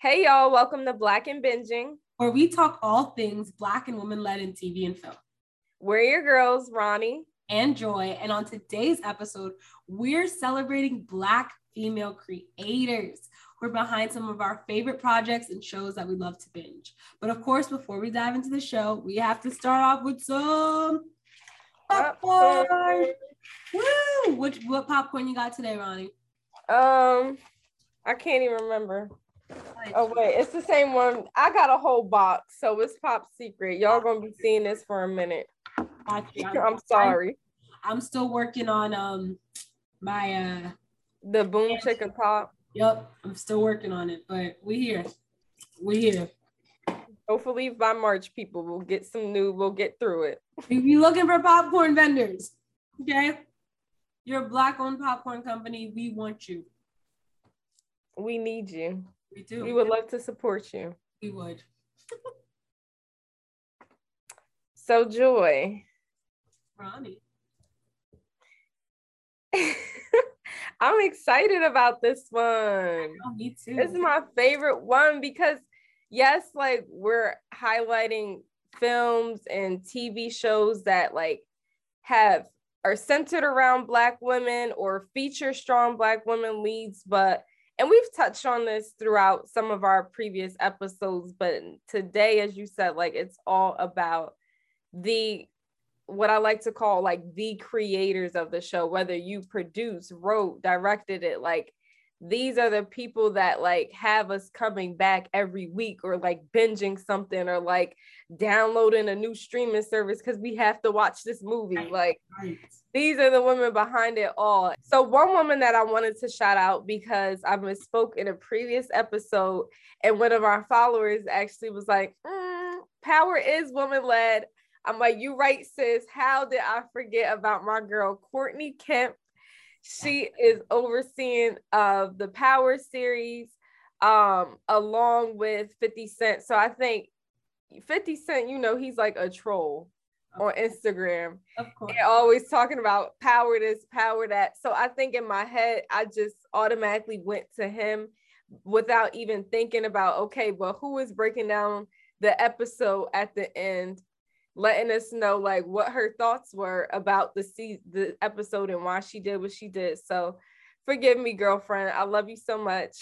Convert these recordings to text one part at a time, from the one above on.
Hey y'all, welcome to Black and Binging, where we talk all things Black and women led in TV and film. We're your girls, Ronnie and Joy, and on today's episode, we're celebrating Black female creators. We're behind some of our favorite projects and shows that we love to binge. But of course, before we dive into the show, we have to start off with some popcorn. Woo! Which what popcorn you got today, Ronnie? Um, I can't even remember. Oh wait, it's the same one. I got a whole box, so it's pop secret. Y'all gonna be seeing this for a minute. I'm sorry. I'm still working on um my uh the boom chicken pop. Yep, I'm still working on it, but we here. We here. Hopefully by March, people will get some new. We'll get through it. We be looking for popcorn vendors. Okay, you're a black-owned popcorn company. We want you. We need you. We do. We would love to support you. We would. so, Joy. Ronnie. I'm excited about this one. Oh, me too. This is my favorite one because, yes, like we're highlighting films and TV shows that like have are centered around black women or feature strong black women leads, but and we've touched on this throughout some of our previous episodes but today as you said like it's all about the what i like to call like the creators of the show whether you produced wrote directed it like these are the people that like have us coming back every week or like binging something or like downloading a new streaming service because we have to watch this movie like right these are the women behind it all. So, one woman that I wanted to shout out because I misspoke in a previous episode, and one of our followers actually was like, mm, Power is woman led. I'm like, You right, sis. How did I forget about my girl, Courtney Kemp? She is overseeing of uh, the Power series um, along with 50 Cent. So, I think 50 Cent, you know, he's like a troll on Instagram. Of course. And always talking about power this, power that. So I think in my head, I just automatically went to him without even thinking about, okay, well, who is breaking down the episode at the end, letting us know like what her thoughts were about the se- the episode and why she did what she did. So forgive me, girlfriend. I love you so much.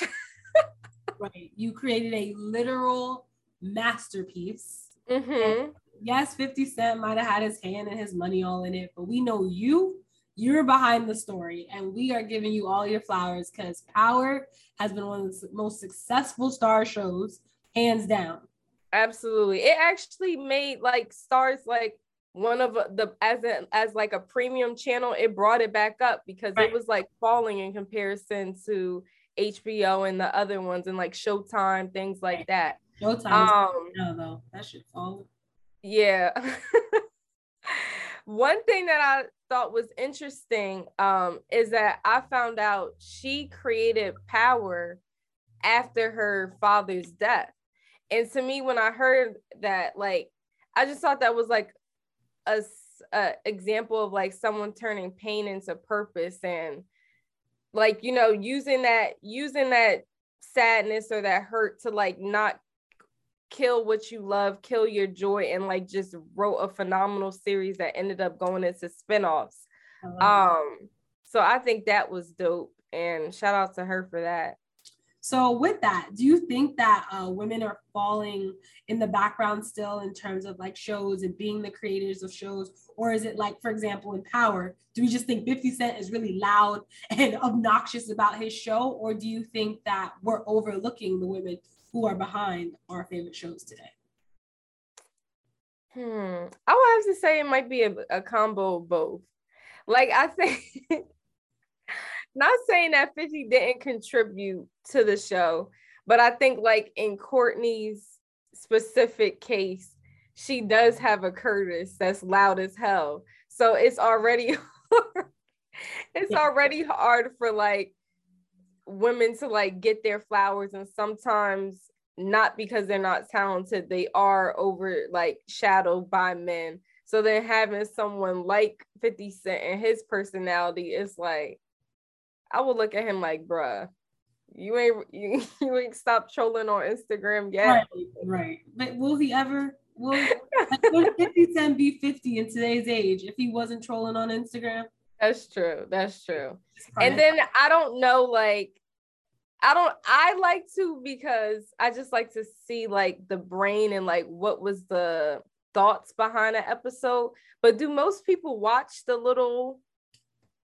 right. You created a literal masterpiece. Mm-hmm yes, 50 Cent might have had his hand and his money all in it, but we know you, you're behind the story, and we are giving you all your flowers because Power has been one of the most successful star shows, hands down. Absolutely. It actually made like stars like one of the as a, as like a premium channel, it brought it back up because right. it was like falling in comparison to HBO and the other ones and like Showtime, things like that. Showtime, um, no, though that should fall yeah. One thing that I thought was interesting um, is that I found out she created Power after her father's death. And to me, when I heard that, like, I just thought that was like a, a example of like someone turning pain into purpose and like you know using that using that sadness or that hurt to like not kill what you love, kill your joy, and like just wrote a phenomenal series that ended up going into spinoffs. Um, so I think that was dope, and shout out to her for that. So, with that, do you think that uh, women are falling in the background still in terms of like shows and being the creators of shows? Or is it like, for example, in Power, do we just think 50 Cent is really loud and obnoxious about his show? Or do you think that we're overlooking the women who are behind our favorite shows today? Hmm. I would have to say it might be a, a combo of both. Like I think not saying that 50 didn't contribute to the show, but I think like in Courtney's specific case, she does have a Curtis that's loud as hell. So it's already it's already hard for like women to like get their flowers and sometimes not because they're not talented they are over like shadowed by men so then having someone like 50 cent and his personality is like i would look at him like bruh You ain't you, you ain't stopped trolling on Instagram yet. Right, right. But will he ever? Will would 50 Cent be 50 in today's age if he wasn't trolling on Instagram? That's true. That's true. And then I don't know, like, I don't, I like to because I just like to see like the brain and like what was the thoughts behind an episode. But do most people watch the little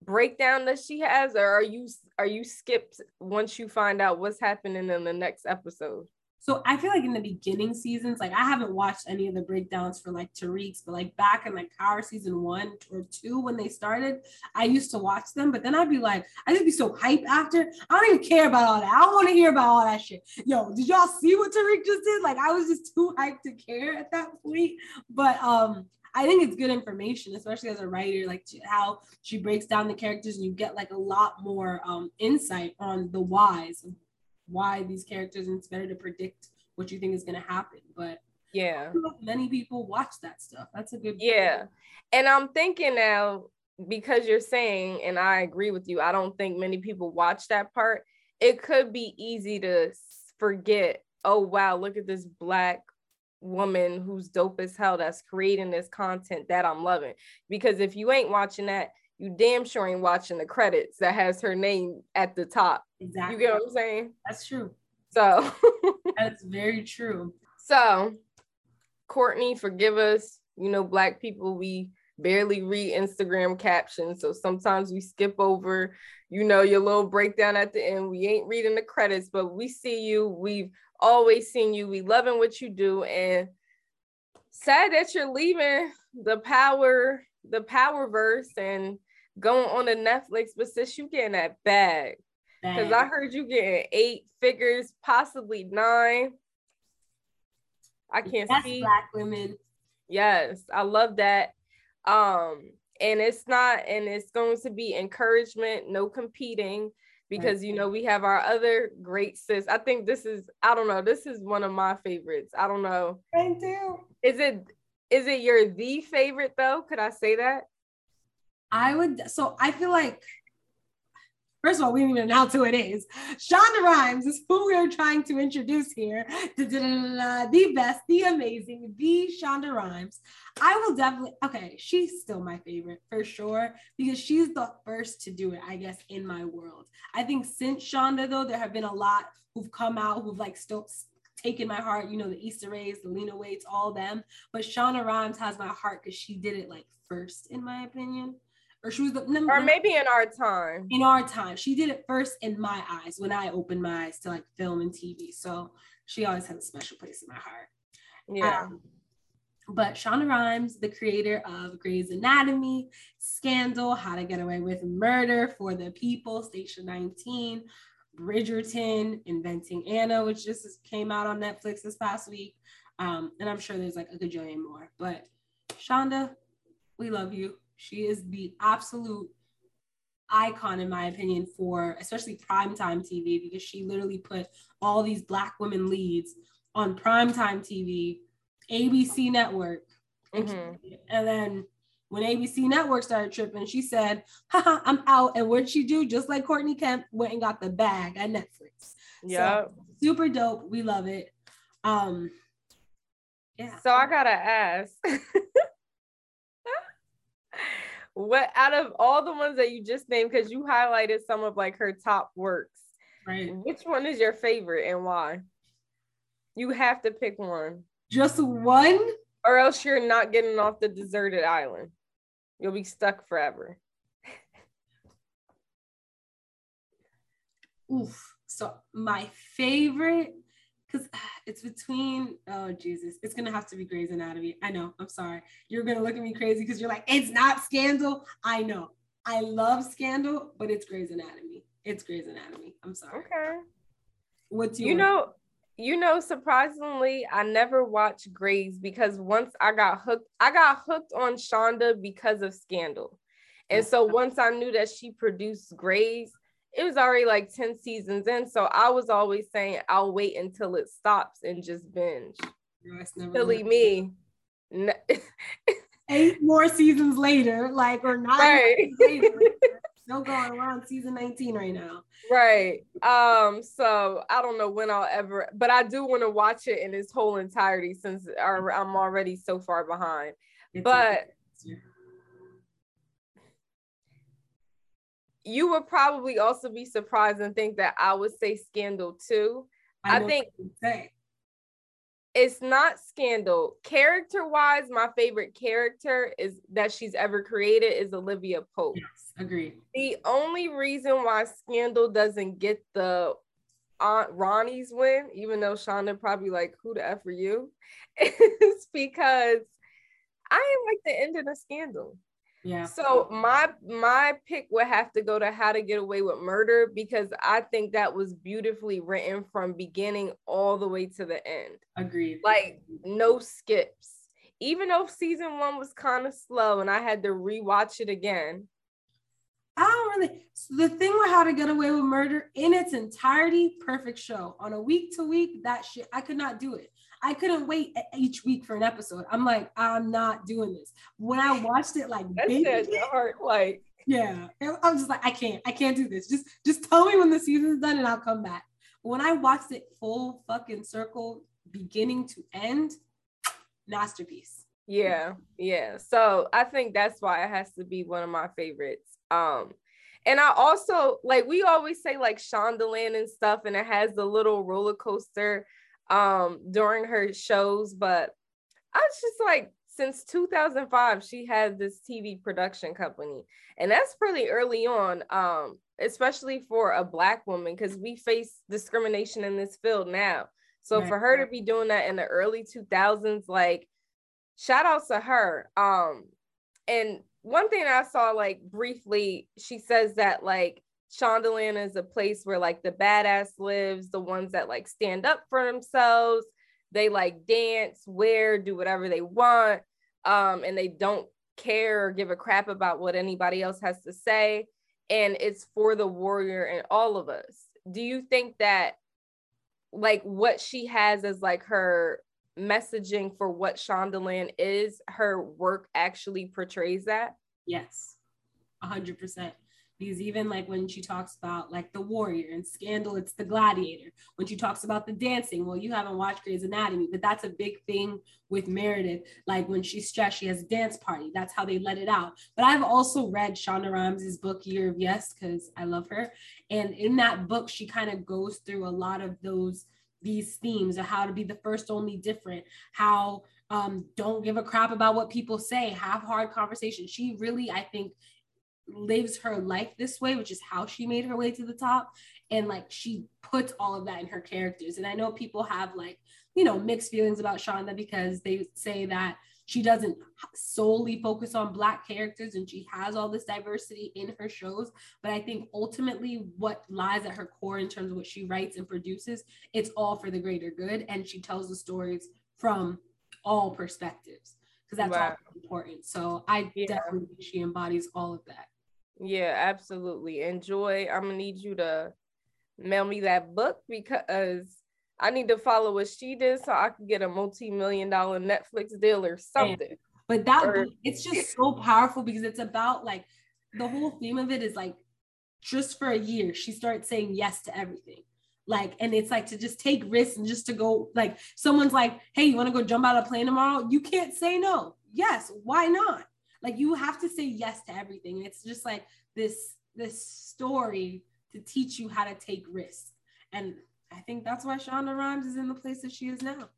breakdown that she has, or are you are you skipped once you find out what's happening in the next episode? So I feel like in the beginning seasons, like I haven't watched any of the breakdowns for like Tariq's, but like back in like Power season one or two when they started, I used to watch them. But then I'd be like, I just be so hyped after. I don't even care about all that. I don't want to hear about all that shit. Yo, did y'all see what Tariq just did? Like I was just too hyped to care at that point. But um, I think it's good information, especially as a writer, like how she breaks down the characters and you get like a lot more um, insight on the whys why these characters and it's better to predict what you think is going to happen but yeah. Many people watch that stuff. That's a good yeah. Point. and i'm thinking now because you're saying and i agree with you i don't think many people watch that part it could be easy to forget oh wow look at this black woman who's dope as hell that's creating this content that i'm loving because if you ain't watching that you damn sure ain't watching the credits that has her name at the top. Exactly. You get what I'm saying? That's true. So that's very true. So, Courtney, forgive us. You know, black people, we barely read Instagram captions. So sometimes we skip over, you know, your little breakdown at the end. We ain't reading the credits, but we see you. We've always seeing you. We loving what you do. And sad that you're leaving the power, the power verse and going on to Netflix, but since you getting that bag. Because I heard you getting eight figures, possibly nine. I can't That's see black women. Yes, I love that. Um, and it's not, and it's going to be encouragement, no competing, because right. you know we have our other great sis. I think this is, I don't know, this is one of my favorites. I don't know. Thank you. Is it is it your the favorite though? Could I say that? I would. So I feel like, first of all, we didn't even announce who it is. Shonda Rhimes is who we are trying to introduce here. The best, the amazing, the Shonda Rhimes. I will definitely. Okay, she's still my favorite for sure because she's the first to do it. I guess in my world. I think since Shonda though, there have been a lot who've come out who've like still taken my heart, you know, the Issa Raes, the Lena Waites, all them. But Shonda Rhimes has my heart because she did it like first, in my opinion or she was the number or maybe in our time. In our time, she did it first in my eyes when I opened my eyes to like film and TV. So she always had a special place in my heart. Yeah. Um, but Shonda Rhimes, the creator of Grey's Anatomy, Scandal, How to Get Away with Murder for the People, Station 19, Bridgerton, Inventing Anna, which just came out on Netflix this past week. Um, and I'm sure there's like a gajillion more. But Shonda, we love you. She is the absolute icon, in my opinion, for especially primetime TV because she literally put all these Black women leads on primetime TV, ABC Network. Mm-hmm. And then when ABC Network started tripping, she said, Haha, I'm out. And what'd she do? Just like Courtney Kemp went and got the bag at Netflix. Yeah. So, super dope. We love it. Um, yeah. So I gotta ask. what out of all the ones that you just named, because you highlighted some of like her top works, right? Which one is your favorite and why? You have to pick one. Just one? Or else you're not getting off the deserted island. You'll be stuck forever. Oof. So my favorite because it's between oh Jesus, it's gonna have to be Grey's Anatomy. I know. I'm sorry. You're gonna look at me crazy because you're like, it's not Scandal. I know. I love Scandal, but it's Grey's Anatomy. It's Grey's Anatomy. I'm sorry. Okay. What's you know? You know, surprisingly, I never watched Grey's because once I got hooked, I got hooked on Shonda because of Scandal. And so once I knew that she produced Grey's, it was already like 10 seasons in. So I was always saying, I'll wait until it stops and just binge. Silly me. Eight more seasons later, like, or nine right. later, Still going. We're on season 19 right now. Right. Um, so I don't know when I'll ever, but I do want to watch it in its whole entirety since I'm already so far behind. It's but you would probably also be surprised and think that I would say Scandal too. I, I think it's not Scandal. Character wise, my favorite character is that she's ever created is Olivia Pope. Yes, agreed. The only reason why Scandal doesn't get the Aunt Ronnie's win, even though Shonda probably like, who the F are you? is because I didn't like the end of the scandal. Yeah. So my my pick would have to go to How to Get Away with Murder because I think that was beautifully written from beginning all the way to the end. Agreed. Like no skips. Even though season one was kind of slow and I had to rewatch it again. I don't really. So the thing with How to Get Away with Murder in its entirety, perfect show. On a week to week, that shit, I could not do it. I couldn't wait each week for an episode. I'm like, I'm not doing this. When I watched it, like, that said your heart like, yeah, I'm just like, I can't, I can't do this. Just, just tell me when the season's done, and I'll come back. When I watched it full fucking circle, beginning to end, masterpiece. Yeah, yeah. So I think that's why it has to be one of my favorites. Um, and I also like we always say like Shondaland and stuff, and it has the little roller coaster um during her shows, but I was just like since 2005 she had this TV production company and that's pretty early on um especially for a black woman because we face discrimination in this field now. So right. for her to be doing that in the early 2000s like shout out to her um and one thing I saw like briefly she says that like Shondaland is a place where like the badass lives, the ones that like stand up for themselves. They like dance, wear, do whatever they want. Um, and they don't care or give a crap about what anybody else has to say. And it's for the warrior and all of us. Do you think that like what she has as like her messaging for what Shondaland is, her work actually portrays that? Yes, a hundred percent because even like when she talks about like the warrior and scandal it's the gladiator. When she talks about the dancing well you haven't watched Grey's Anatomy but that's a big thing with Meredith. Like when she's stressed she has a dance party. That's how they let it out. But I've also read Shonda Rhimes' book Year of Yes because I love her. And in that book she kind of goes through a lot of those these themes of how to be the first only different how um, don't give a crap about what people say. Have hard conversations. She really i think lives her life this way, which is how she made her way to the top. And like she puts all of that in her characters. And I know people have like, you know, mixed feelings about Shonda because they say that she doesn't solely focus on black characters and she has all this diversity in her shows but i think ultimately what lies at her core in terms of what she writes and produces it's all for the greater good and she tells the stories from all perspectives because that's wow. all important so i yeah. definitely think she embodies all of that yeah, absolutely. Enjoy. I'm gonna need you to mail me that book because I need to follow what she did so I can get a multi-million dollar Netflix deal or something. But that or, it's just so powerful because it's about like the whole theme of it is like just for a year she starts saying yes to everything. Like, and it's like to just take risks and just to go like someone's like, hey, you want to go jump out of a plane tomorrow? You can't say no. Yes, why not? Like you have to say yes to everything. It's just like this this story to teach you how to take risks. And I think that's why Shonda Rhimes is in the place that she is now.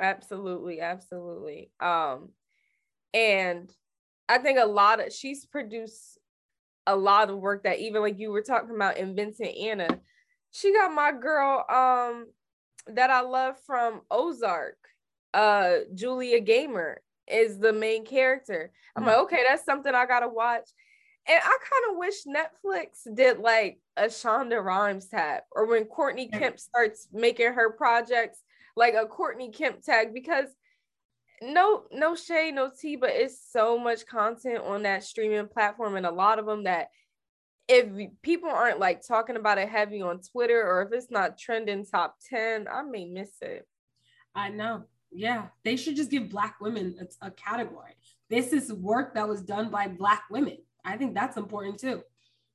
Absolutely, absolutely. Um, and I think a lot of she's produced a lot of work that even like you were talking about Inventing Anna, she got my girl um that I love from Ozark, uh Julia Garner is the main character. I'm like, mm-hmm. okay, that's something I gotta watch. And I kind of wish Netflix did like a Shonda Rhimes tag, or when Courtney Kemp starts making her projects, like a Courtney Kemp tag, because no, no shade, no tea, but it's so much content on that streaming platform, and a lot of them that if people aren't like talking about it heavy on Twitter, or if it's not trending top 10, I may miss it. I know. Yeah, they should just give Black women a, a category. This is work that was done by Black women. I think that's important too.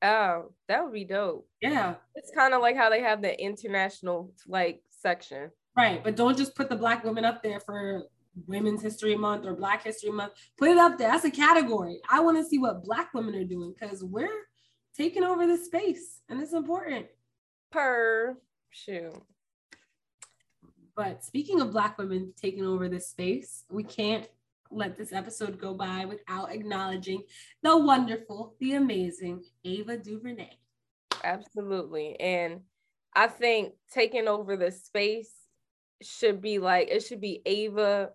Oh, that would be dope. Yeah. It's kind of like how they have the international like section. Right. But don't just put the black women up there for Women's History Month or Black History Month. Put it up there. That's a category. I want to see what black women are doing because we're taking over the space and it's important. Per shoe. But speaking of black women taking over this space, we can't let this episode go by without acknowledging the wonderful, the amazing Ava DuVernay. Absolutely. And I think taking over the space should be like it should be Ava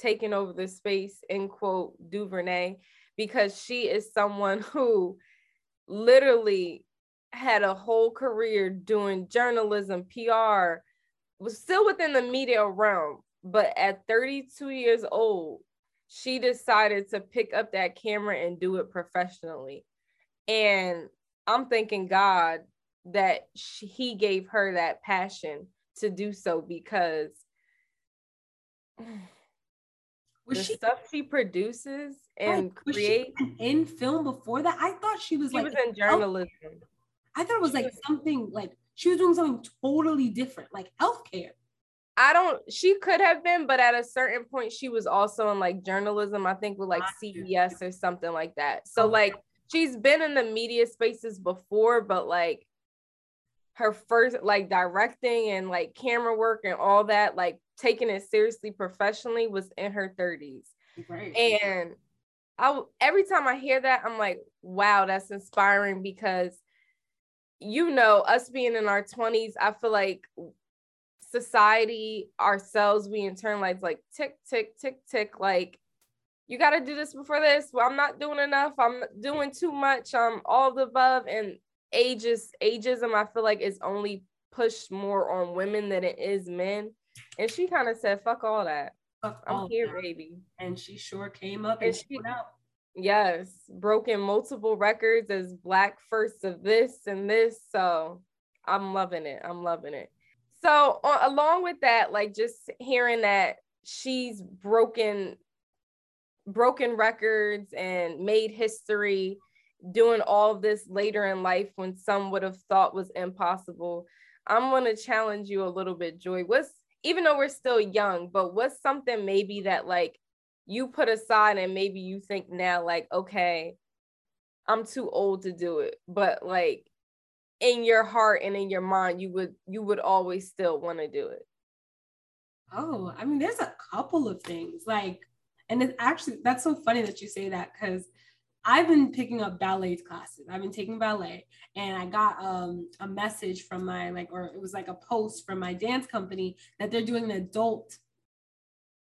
taking over the space in quote DuVernay because she is someone who literally had a whole career doing journalism, PR, was still within the media realm, but at 32 years old, she decided to pick up that camera and do it professionally. And I'm thanking God that she, he gave her that passion to do so because was the she, stuff she produces and create in film before that. I thought she was she like was in journalism. I thought it was like something like she was doing something totally different, like healthcare. I don't. She could have been, but at a certain point, she was also in like journalism. I think with like CBS or something like that. So uh-huh. like she's been in the media spaces before, but like her first like directing and like camera work and all that, like taking it seriously professionally, was in her thirties. Right. And I every time I hear that, I'm like, wow, that's inspiring because you know, us being in our 20s, I feel like society, ourselves, we internalize like tick, tick, tick, tick, like you got to do this before this. Well, I'm not doing enough. I'm doing too much. I'm all the above. And ages, ageism, I feel like is only pushed more on women than it is men. And she kind of said, fuck all that. Fuck I'm here, that. baby. And she sure came up and, and she, out. Yes, broken multiple records as black first of this and this. So I'm loving it. I'm loving it. So uh, along with that, like just hearing that she's broken broken records and made history doing all this later in life when some would have thought was impossible. I'm going to challenge you a little bit, Joy. What's even though we're still young, but what's something maybe that like you put aside and maybe you think now like okay i'm too old to do it but like in your heart and in your mind you would you would always still want to do it oh i mean there's a couple of things like and it's actually that's so funny that you say that because I've been picking up ballet classes. I've been taking ballet and I got um, a message from my like or it was like a post from my dance company that they're doing an adult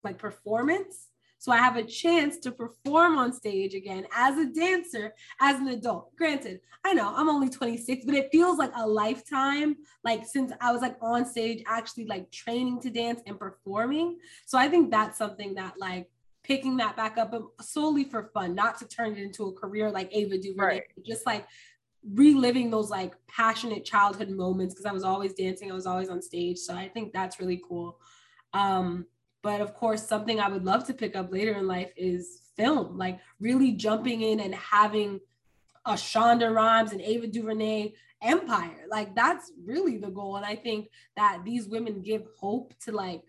like performance so I have a chance to perform on stage again as a dancer, as an adult. Granted, I know I'm only 26, but it feels like a lifetime, like since I was like on stage, actually like training to dance and performing. So I think that's something that like picking that back up solely for fun, not to turn it into a career like Ava DuVernay, right. just like reliving those like passionate childhood moments because I was always dancing, I was always on stage. So I think that's really cool. Um, but of course, something I would love to pick up later in life is film, like really jumping in and having a Shonda Rhimes and Ava DuVernay empire. Like that's really the goal. And I think that these women give hope to like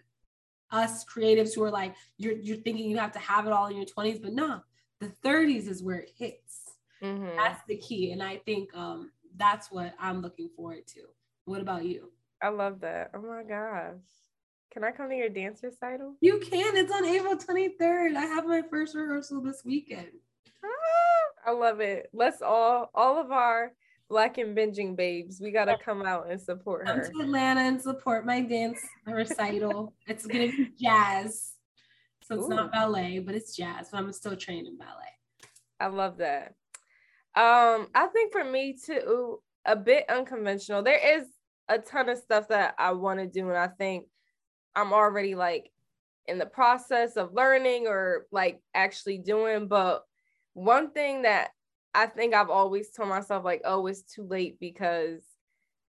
us creatives who are like, you're you're thinking you have to have it all in your 20s, but no, the 30s is where it hits. Mm-hmm. That's the key. And I think um that's what I'm looking forward to. What about you? I love that. Oh my gosh. Can I come to your dance recital? You can. It's on April 23rd. I have my first rehearsal this weekend. Ah, I love it. Let's all, all of our black and binging babes, we got to come out and support her. Come to Atlanta and support my dance recital. it's going to be jazz. So it's Ooh. not ballet, but it's jazz. But I'm still trained in ballet. I love that. Um, I think for me too, a bit unconventional. There is a ton of stuff that I want to do, and I think I'm already like in the process of learning or like actually doing. But one thing that I think I've always told myself, like, oh, it's too late because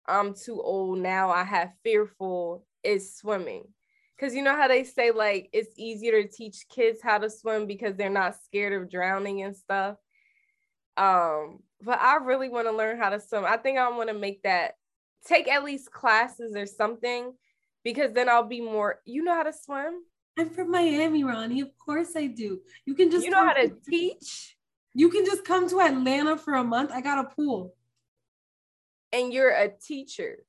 I'm too old now. I have fearful is swimming. Cause you know how they say like it's easier to teach kids how to swim because they're not scared of drowning and stuff. Um, but I really want to learn how to swim. I think I want to make that take at least classes or something because then I'll be more. You know how to swim? I'm from Miami, Ronnie. Of course I do. You can just you know how to teach. You can just come to Atlanta for a month. I got a pool. And you're a teacher.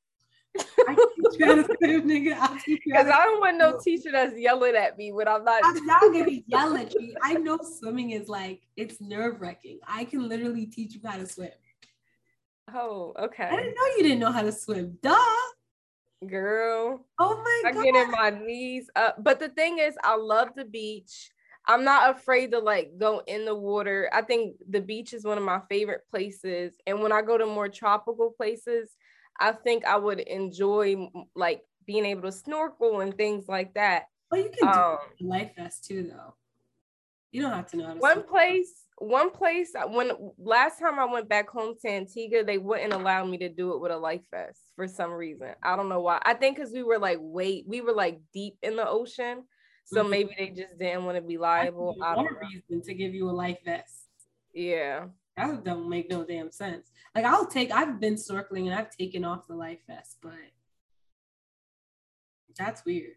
I teach you how to swim, nigga. Because I don't want no teacher that's yelling at me when I'm not. I'm not gonna yell at you. I know swimming is like it's nerve wracking. I can literally teach you how to swim. Oh, okay. I didn't know you didn't know how to swim. Duh. Girl. Oh my I god. I get in my knees up. But the thing is, I love the beach. I'm not afraid to like go in the water. I think the beach is one of my favorite places. And when I go to more tropical places, I think I would enjoy like being able to snorkel and things like that. Well, you can um, do life vest too, though. You don't have to know how to. One place, one place. When last time I went back home to Antigua, they wouldn't allow me to do it with a life vest for some reason. I don't know why. I think because we were like wait, we were like deep in the ocean, so mm-hmm. maybe they just didn't want to be liable. I don't reason to give you a life vest. Yeah. That don't make no damn sense. Like I'll take I've been snorkeling and I've taken off the life vest, but that's weird.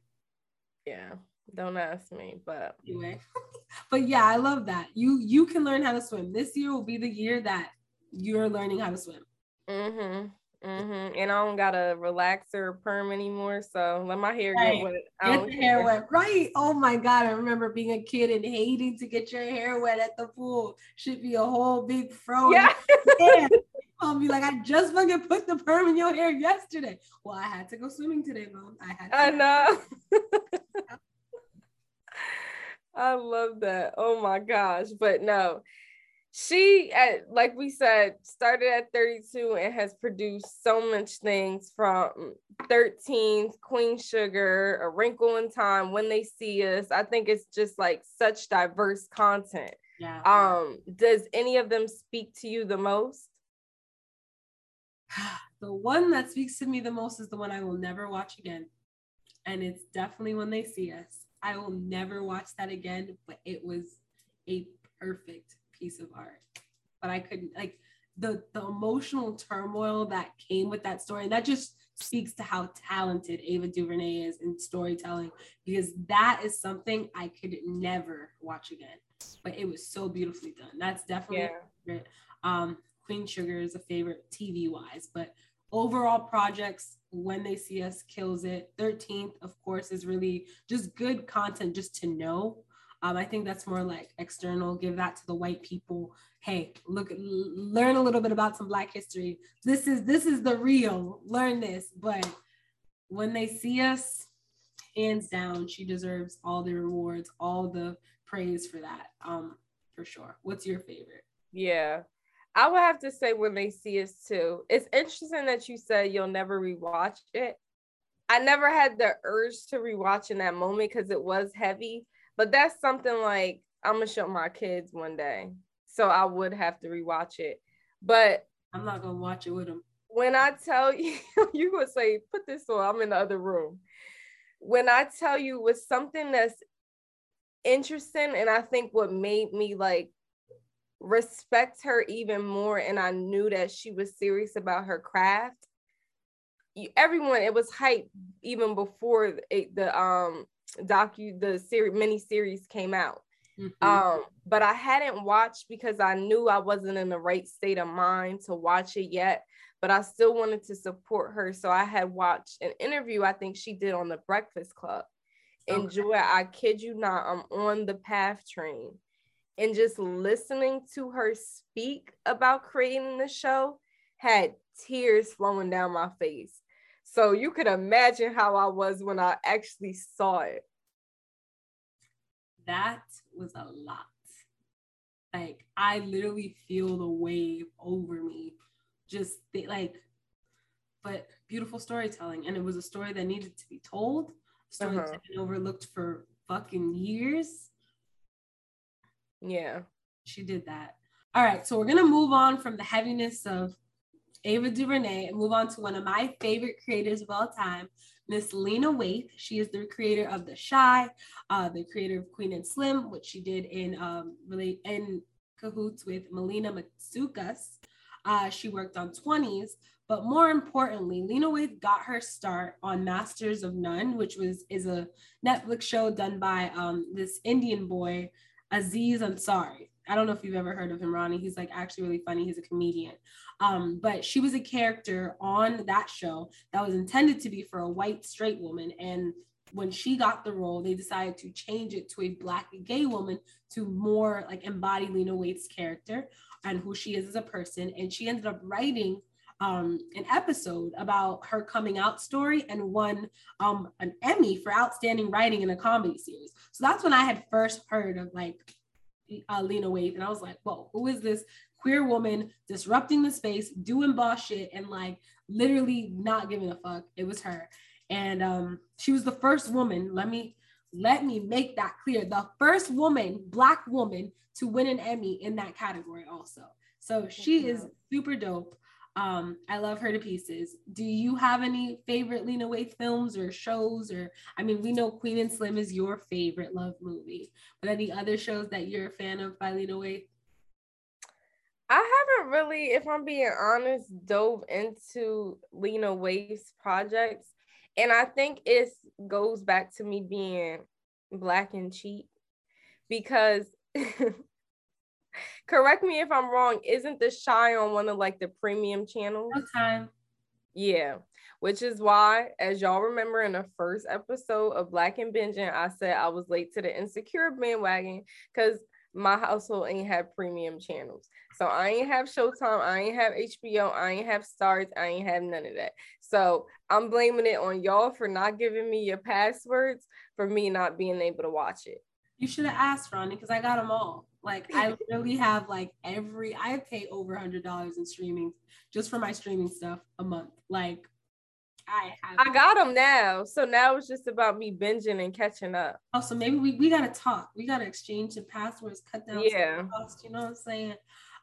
Yeah. Don't ask me, but anyway. but yeah, I love that. You you can learn how to swim. This year will be the year that you're learning how to swim. Mm-hmm. Mm-hmm. And I don't got a relaxer perm anymore, so let my hair right. get wet. Get the hair wet, right? Oh my god! I remember being a kid and hating to get your hair wet at the pool. Should be a whole big fro. Yeah. I'll be like, I just fucking put the perm in your hair yesterday. Well, I had to go swimming today, mom. I had. To I know. I love that. Oh my gosh! But no, she at like we said started at 32 and has produced so much things from 13th queen sugar a wrinkle in time when they see us. I think it's just like such diverse content. Yeah. Um does any of them speak to you the most? The one that speaks to me the most is the one i will never watch again. And it's definitely when they see us i will never watch that again but it was a perfect piece of art. But I couldn't like the the emotional turmoil that came with that story. And that just speaks to how talented Ava DuVernay is in storytelling because that is something I could never watch again. But it was so beautifully done. That's definitely yeah. um Queen Sugar is a favorite TV wise, but overall projects when they see us kills it 13th of course is really just good content just to know um, I think that's more like external. Give that to the white people. Hey, look, learn a little bit about some Black history. This is this is the real. Learn this. But when they see us, hands down, she deserves all the rewards, all the praise for that. Um, for sure. What's your favorite? Yeah. I would have to say when they see us too. It's interesting that you said you'll never rewatch it. I never had the urge to rewatch in that moment because it was heavy. But that's something like I'm gonna show my kids one day, so I would have to rewatch it. But I'm not gonna watch it with them. When I tell you, you would say, "Put this on." I'm in the other room. When I tell you, with something that's interesting, and I think what made me like respect her even more, and I knew that she was serious about her craft. Everyone, it was hype even before it, the um docu the series mini series came out. Mm-hmm. Um, but I hadn't watched because I knew I wasn't in the right state of mind to watch it yet. But I still wanted to support her. So I had watched an interview I think she did on the Breakfast Club. Okay. Enjoy, I kid you not, I'm on the PATH train. And just listening to her speak about creating the show had tears flowing down my face. So you could imagine how I was when I actually saw it. That was a lot. Like I literally feel the wave over me. Just th- like, but beautiful storytelling. And it was a story that needed to be told. Story uh-huh. overlooked for fucking years. Yeah. She did that. All right. So we're gonna move on from the heaviness of Ava DuVernay and move on to one of my favorite creators of all time, Miss Lena Waithe. She is the creator of The Chi, uh, the creator of Queen and Slim, which she did in um, really in cahoots with Melina Matsoukas. Uh, she worked on 20s, but more importantly, Lena Waithe got her start on Masters of None, which was is a Netflix show done by um, this Indian boy, Aziz Ansari. I don't know if you've ever heard of him, Ronnie. He's like actually really funny. He's a comedian. Um, but she was a character on that show that was intended to be for a white straight woman. And when she got the role, they decided to change it to a black gay woman to more like embody Lena Waithe's character and who she is as a person. And she ended up writing um, an episode about her coming out story and won um, an Emmy for outstanding writing in a comedy series. So that's when I had first heard of like uh, Lena Waithe, and I was like, "Whoa, who is this queer woman disrupting the space, doing boss shit, and like literally not giving a fuck?" It was her, and um, she was the first woman. Let me let me make that clear: the first woman, black woman, to win an Emmy in that category, also. So she is super dope. Um, I love her to pieces. Do you have any favorite Lena Waithe films or shows? Or I mean, we know Queen and Slim is your favorite love movie, but any other shows that you're a fan of by Lena Waithe? I haven't really, if I'm being honest, dove into Lena Waithe's projects. And I think it goes back to me being black and cheap because correct me if I'm wrong, isn't the Chi on one of like the premium channels? time. Yeah. Which is why, as y'all remember in the first episode of Black and Binging, I said I was late to the insecure bandwagon because my household ain't have premium channels. So I ain't have Showtime, I ain't have HBO, I ain't have Stars, I ain't have none of that. So I'm blaming it on y'all for not giving me your passwords for me not being able to watch it. You should have asked Ronnie because I got them all. Like I literally have like every I pay over a hundred dollars in streaming just for my streaming stuff a month. Like I have I got them now. So now it's just about me binging and catching up. Oh, so maybe we, we gotta talk. We gotta exchange the passwords, cut down yeah. costs, you know what I'm saying?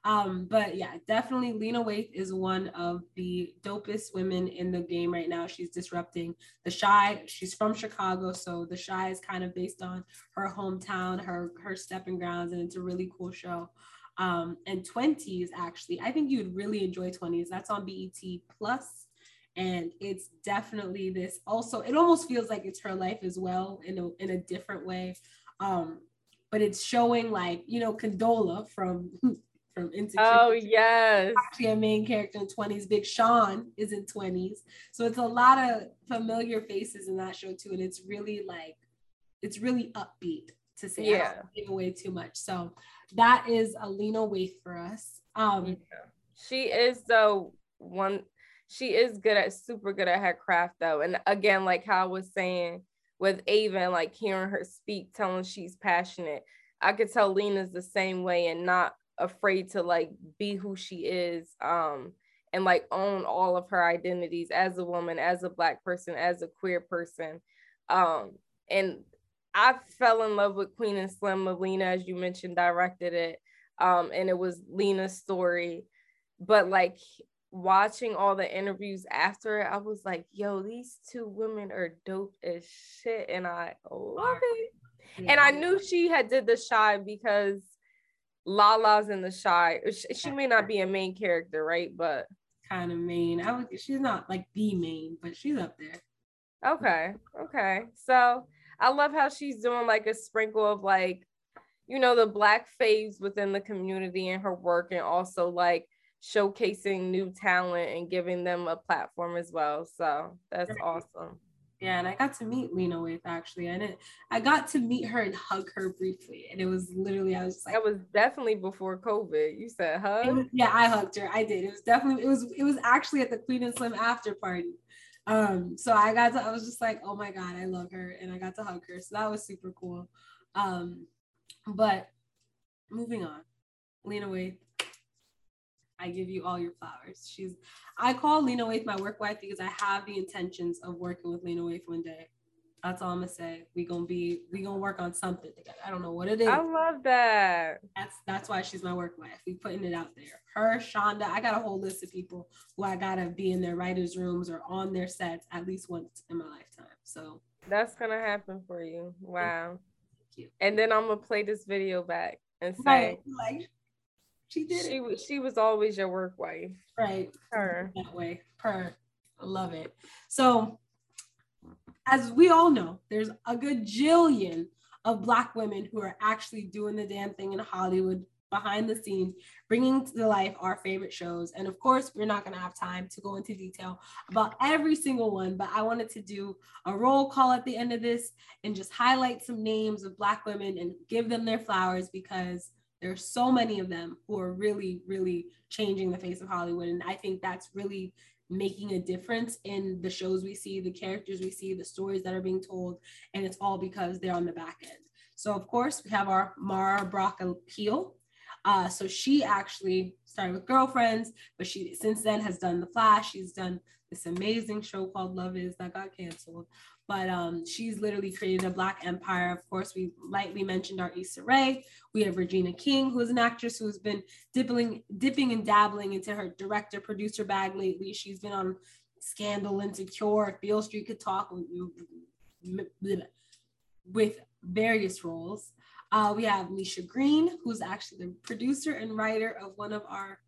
Um, but yeah, definitely Lena Waithe is one of the dopest women in the game right now. She's disrupting the Chi. She's from Chicago, so the Chi is kind of based on her hometown, her her stepping grounds, and it's a really cool show. Um, and 20s actually, I think you'd really enjoy 20s. That's on BET Plus, and it's definitely this. Also, it almost feels like it's her life as well in a in a different way. Um, but it's showing like you know Condola from from Insecure. Oh yes, actually a main character in twenties. Big Sean is in twenties, so it's a lot of familiar faces in that show too, and it's really like it's really upbeat to say. Yeah, give away too much. So that is Alina Waithe for us. Um, yeah. she is though one. She is good at super good at her craft though, and again, like how I was saying with Ava, like hearing her speak, telling she's passionate. I could tell Lena's the same way and not afraid to like be who she is um and like own all of her identities as a woman as a black person as a queer person. Um and i fell in love with queen and slim melina as you mentioned directed it um and it was lena's story. But like watching all the interviews after it i was like yo these two women are dope as shit and i love it and i knew she had did the Chi because Lala's in the Chi. Uh, she may not be a main character, right? But kind of main. I would. She's not like the main, but she's up there. Okay. Okay. So I love how she's doing like a sprinkle of like, you know, the black faves within the community and her work, and also like showcasing new talent and giving them a platform as well. So that's awesome. Yeah, and I got to meet Lena Waithe actually. I didn't I got to meet her and hug her briefly. And it was literally I was just like That was definitely before COVID. You said hug? Was, yeah, I hugged her. I did. It was definitely it was it was actually at the Queen and Slim after party. Um, so I got to I was just like, oh my god, I love her, and I got to hug her. So that was super cool. Um, but moving on, Lena Waithe, I give you all your flowers. She's I call Lena Waithe my work wife because I have the intentions of working with Lena Waithe one day. That's all I'm gonna say. We gonna be we gonna work on something together. I don't know what it is. I love that. That's that's why she's my work wife. We putting it out there. Her, Shonda. I got a whole list of people who I gotta be in their writers' rooms or on their sets at least once in my lifetime. So that's gonna happen for you. Wow. Thank you. And then I'm gonna play this video back and say, right. like She did she, it. She was always your work wife. Right. Her. That way. Per. I love it. So, as we all know, there's a gajillion of Black women who are actually doing the damn thing in Hollywood behind the scenes, bringing to life our favorite shows. And of course, we're not going to have time to go into detail about every single one, but I wanted to do a roll call at the end of this and just highlight some names of Black women and give them their flowers because there's so many of them who are really, really changing the face of Hollywood. And I think that's really making a difference in the shows we see, the characters we see, the stories that are being told, and it's all because they're on the back end. So of course we have our Mara Brock Akil. Uh, so she actually started with Girlfriends, but she since then has done The Flash. She's done this amazing show called Love Is that got canceled. But um, she's literally created a Black empire. Of course, we lightly mentioned our Issa Rae. We have Regina King, who is an actress who has been dipping, dipping and dabbling into her director producer bag lately. She's been on Scandal, Insecure, Beale Street could talk with various roles. Uh, we have Misha Green, who's actually the producer and writer of one of our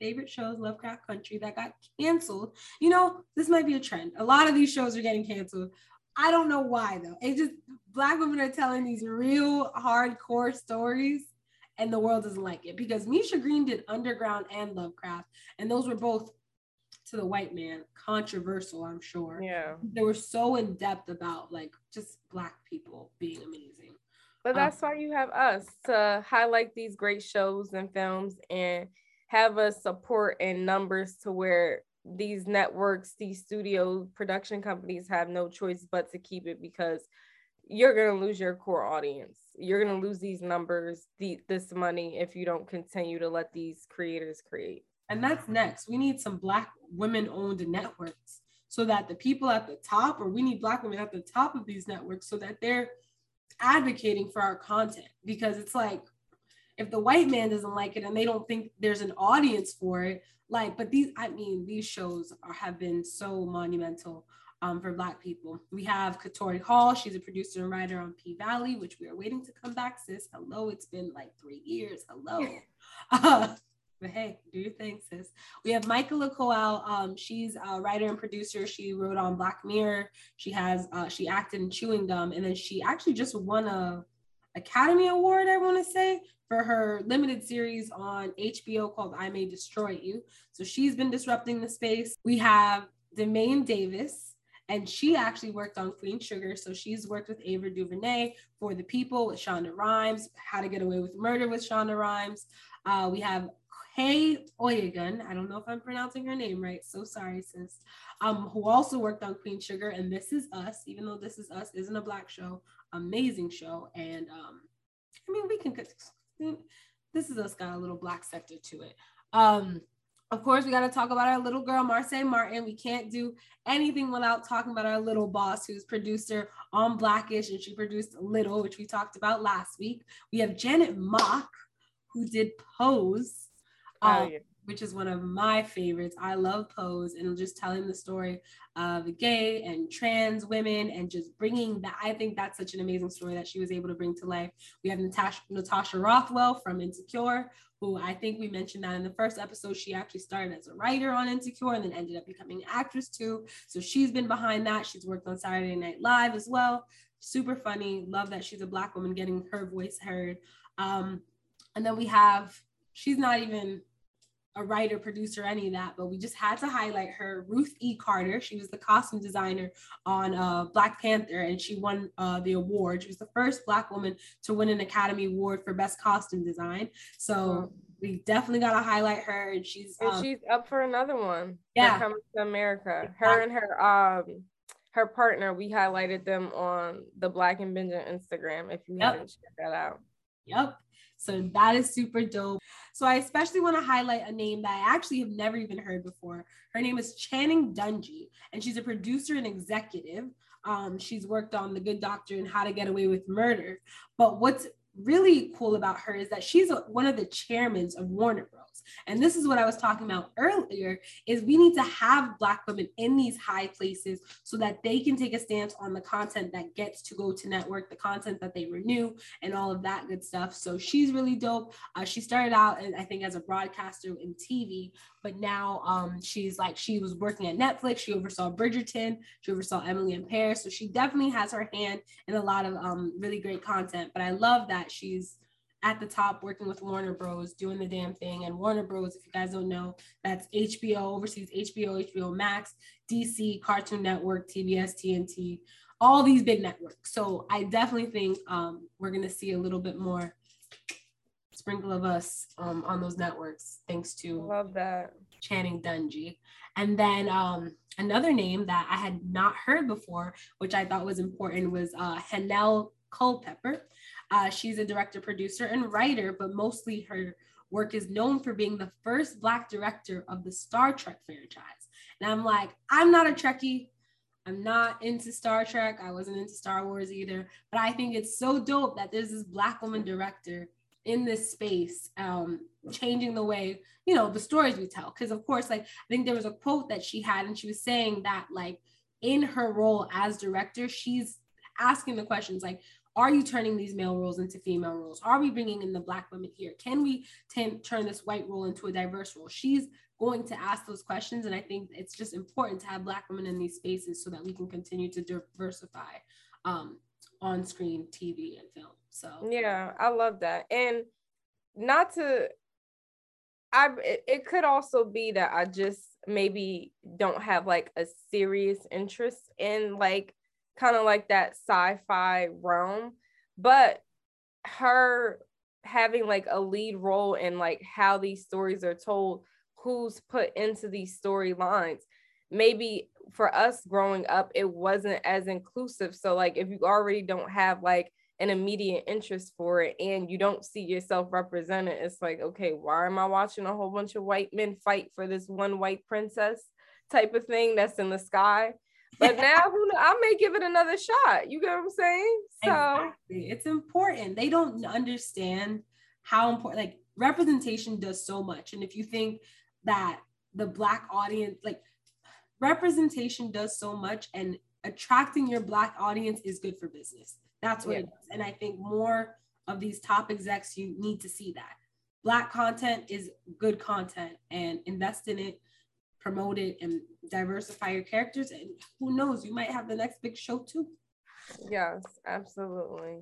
favorite shows, Lovecraft Country, that got canceled. You know, this might be a trend. A lot of these shows are getting canceled. I don't know why though. It just black women are telling these real hardcore stories and the world doesn't like it because Misha Green did Underground and Lovecraft, and those were both to the white man controversial, I'm sure. Yeah. They were so in depth about like just black people being amazing. But um, that's um, why you have us to highlight these great shows and films and have us support in numbers to where these networks, these studio production companies have no choice but to keep it because you're going to lose your core audience. You're going to lose these numbers, the, this money, if you don't continue to let these creators create. And that's next. We need some Black women owned networks so that the people at the top, or we need Black women at the top of these networks so that they're advocating for our content because it's like if the white man doesn't like it and they don't think there's an audience for it like but these i mean these shows are, have been so monumental um, for black people we have katori hall she's a producer and writer on p valley which we are waiting to come back sis hello it's been like three years hello uh, but hey, do your thing, sis. We have Michaela Coel. Um, she's a writer and producer. She wrote on Black Mirror. She has uh, she acted in Chewing Gum, and then she actually just won a Academy Award, I want to say, for her limited series on HBO called I May Destroy You. So she's been disrupting the space. We have DeMane Davis, and she actually worked on Queen Sugar. So she's worked with Ava DuVernay for The People with Shonda Rhimes, How to Get Away with Murder with Shonda Rhimes. Uh, we have Kay Oyegun, I don't know if I'm pronouncing her name right, so sorry, sis, um, who also worked on Queen Sugar and This Is Us, even though This Is Us isn't a black show, amazing show. And um, I mean, we can, This Is Us got a little black sector to it. Um, of course, we got to talk about our little girl, Marsai Martin. We can't do anything without talking about our little boss, who's producer on Blackish, and she produced Little, which we talked about last week. We have Janet Mock, who did Pose, oh, um, yeah. Which is one of my favorites. I love Pose and just telling the story of gay and trans women and just bringing that. I think that's such an amazing story that she was able to bring to life. We have Natasha, Natasha Rothwell from Insecure, who I think we mentioned that in the first episode. She actually started as a writer on Insecure and then ended up becoming an actress too. So she's been behind that. She's worked on Saturday Night Live as well. Super funny. Love that she's a Black woman getting her voice heard. Um, and then we have she's not even a writer, producer, any of that, but we just had to highlight her. Ruth E. Carter, she was the costume designer on uh, Black Panther, and she won uh, the award. She was the first Black woman to win an Academy Award for Best Costume Design. So we definitely got to highlight her, and she's and um, she's up for another one. Yeah, coming to America. Her and her um her partner, we highlighted them on the Black and Benja Instagram. If you yep. haven't checked that out. Yep. So that is super dope. So I especially want to highlight a name that I actually have never even heard before. Her name is Channing Dungey, and she's a producer and executive. Um, she's worked on The Good Doctor and How to Get Away with Murder. But what's really cool about her is that she's a, one of the chairmen of Warner Bros. And this is what I was talking about earlier is we need to have black women in these high places so that they can take a stance on the content that gets to go to network, the content that they renew and all of that good stuff. So she's really dope. Uh, she started out I think as a broadcaster in TV, but now um, she's like she was working at Netflix. She oversaw Bridgerton. She oversaw Emily in Paris. So she definitely has her hand in a lot of um, really great content. But I love that she's at the top working with Warner Bros. doing the damn thing. And Warner Bros. If you guys don't know, that's HBO overseas HBO, HBO Max, DC, Cartoon Network, TBS, TNT, all these big networks. So I definitely think um, we're gonna see a little bit more sprinkle of us um, on those networks, thanks to love that Channing Dungey. And then um, another name that I had not heard before, which I thought was important, was uh, Hanelle Culpepper. Uh, she's a director, producer, and writer, but mostly her work is known for being the first Black director of the Star Trek franchise. And I'm like, I'm not a Trekkie. I'm not into Star Trek. I wasn't into Star Wars either. But I think it's so dope that there's this Black woman director in this space, um, changing the way, you know, the stories we tell. Because, of course, like, I think there was a quote that she had, and she was saying that, like, in her role as director, she's asking the questions like, are you turning these male roles into female roles? Are we bringing in the Black women here? Can we t- turn this white role into a diverse role? She's going to ask those questions. And I think it's just important to have Black women in these spaces so that we can continue to diversify um, on screen TV and film. So yeah, I love that. And not to I it, it could also be that I just maybe don't have like a serious interest in like kind of like that sci-fi realm, but her having like a lead role in like how these stories are told, who's put into these storylines. Maybe for us growing up, it wasn't as inclusive. So like if you already don't have like an immediate interest for it and you don't see yourself represented, it's like, okay, why am I watching a whole bunch of white men fight for this one white princess type of thing that's in the sky? But now who I may give it another shot. You get what I'm saying? So exactly. it's important. They don't understand how important like representation does so much. And if you think that the black audience, like representation does so much and attracting your black audience is good for business that's what yeah. it is. And I think more of these top execs, you need to see that. Black content is good content and invest in it, promote it, and diversify your characters. And who knows, you might have the next big show too. Yes, absolutely.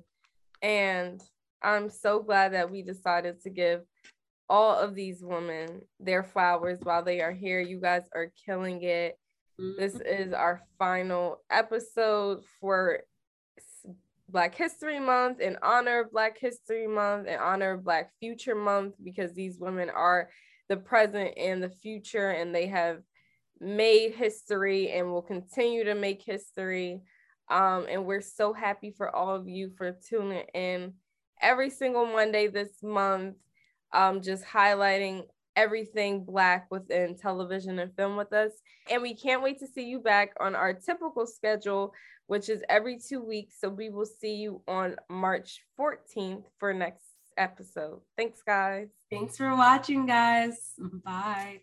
And I'm so glad that we decided to give all of these women their flowers while they are here. You guys are killing it. Mm-hmm. This is our final episode for Black History Month, in honor of Black History Month, in honor of Black Future Month, because these women are the present and the future, and they have made history and will continue to make history. Um, and we're so happy for all of you for tuning in every single Monday this month, um, just highlighting everything Black within television and film with us. And we can't wait to see you back on our typical schedule which is every two weeks. So we will see you on March 14th for next episode. Thanks, guys. Thanks for watching, guys. Bye.